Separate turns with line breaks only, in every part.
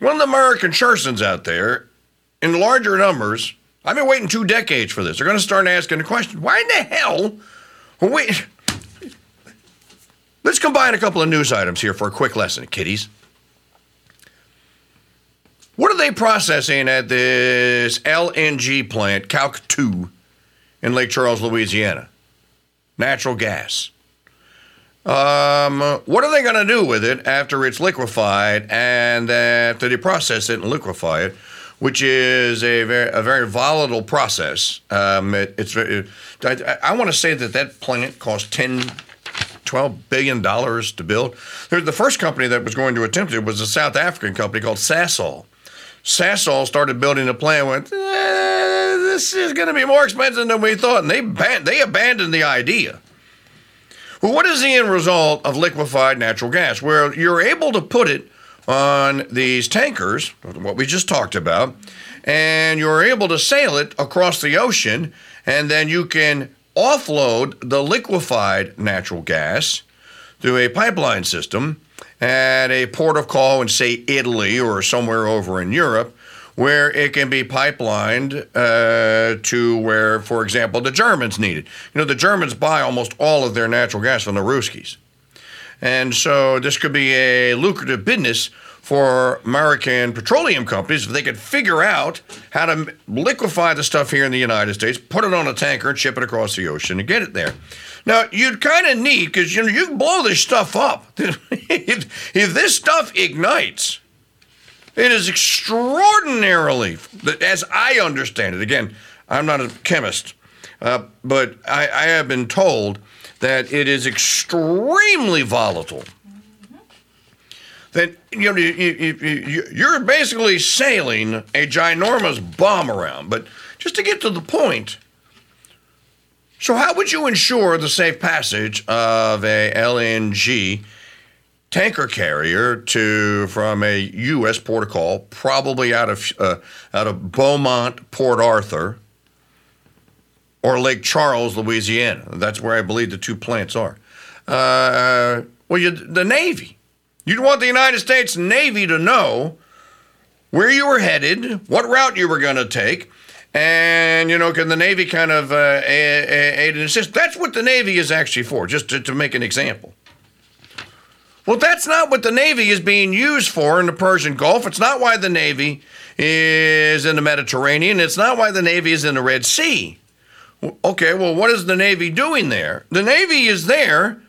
Of the American Chersons out there, in larger numbers, I've been waiting two decades for this. They're going to start asking the question why in the hell? Wait. Let's combine a couple of news items here for a quick lesson, kiddies. What are they processing at this LNG plant, Calc 2, in Lake Charles, Louisiana? Natural gas. Um, what are they going to do with it after it's liquefied and after they process it and liquefy it, which is a very, a very volatile process? Um, it, it's it, I, I want to say that that plant cost 10, 12 billion dollars to build. The first company that was going to attempt it was a South African company called Sasol. Sasol started building a plant. Went, eh, this is going to be more expensive than we thought, and they ban- they abandoned the idea. Well, what is the end result of liquefied natural gas? Where you're able to put it on these tankers, what we just talked about, and you're able to sail it across the ocean, and then you can offload the liquefied natural gas through a pipeline system at a port of call in, say, Italy or somewhere over in Europe, where it can be pipelined uh, to where, for example, the Germans need it. You know, the Germans buy almost all of their natural gas from the Ruskies. And so this could be a lucrative business for American petroleum companies if they could figure out how to liquefy the stuff here in the United States, put it on a tanker, and ship it across the ocean and get it there. Now, you'd kind of need, because you know, you can blow this stuff up. if, if this stuff ignites, it is extraordinarily, as I understand it, again, I'm not a chemist, uh, but I, I have been told that it is extremely volatile that you know you, you're basically sailing a ginormous bomb around. But just to get to the point, so how would you ensure the safe passage of a LNG tanker carrier to from a U.S. port of call, probably out of uh, out of Beaumont, Port Arthur, or Lake Charles, Louisiana? That's where I believe the two plants are. Uh, well, you, the Navy You'd want the United States Navy to know where you were headed, what route you were going to take, and, you know, can the Navy kind of uh, aid and assist? That's what the Navy is actually for, just to, to make an example. Well, that's not what the Navy is being used for in the Persian Gulf. It's not why the Navy is in the Mediterranean. It's not why the Navy is in the Red Sea. Okay, well, what is the Navy doing there? The Navy is there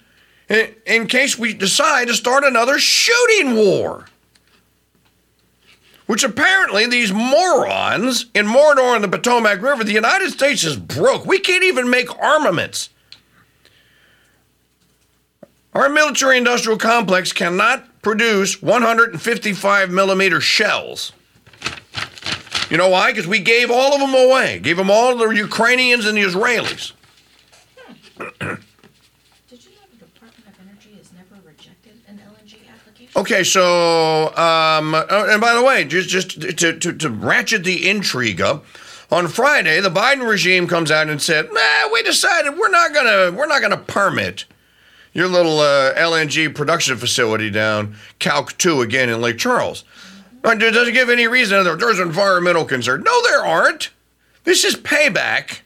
in case we decide to start another shooting war. Which apparently these morons in Mordor and the Potomac River, the United States is broke. We can't even make armaments. Our military industrial complex cannot produce 155 millimeter shells. You know why? Because we gave all of them away, gave them all to the Ukrainians and the Israelis. Okay, so um, uh, and by the way, just just to, to, to ratchet the intrigue up, on Friday the Biden regime comes out and said, "Nah, we decided we're not gonna we're not gonna permit your little uh, LNG production facility down Calc Two again in Lake Charles." It doesn't give any reason. There's environmental concern. No, there aren't. This is payback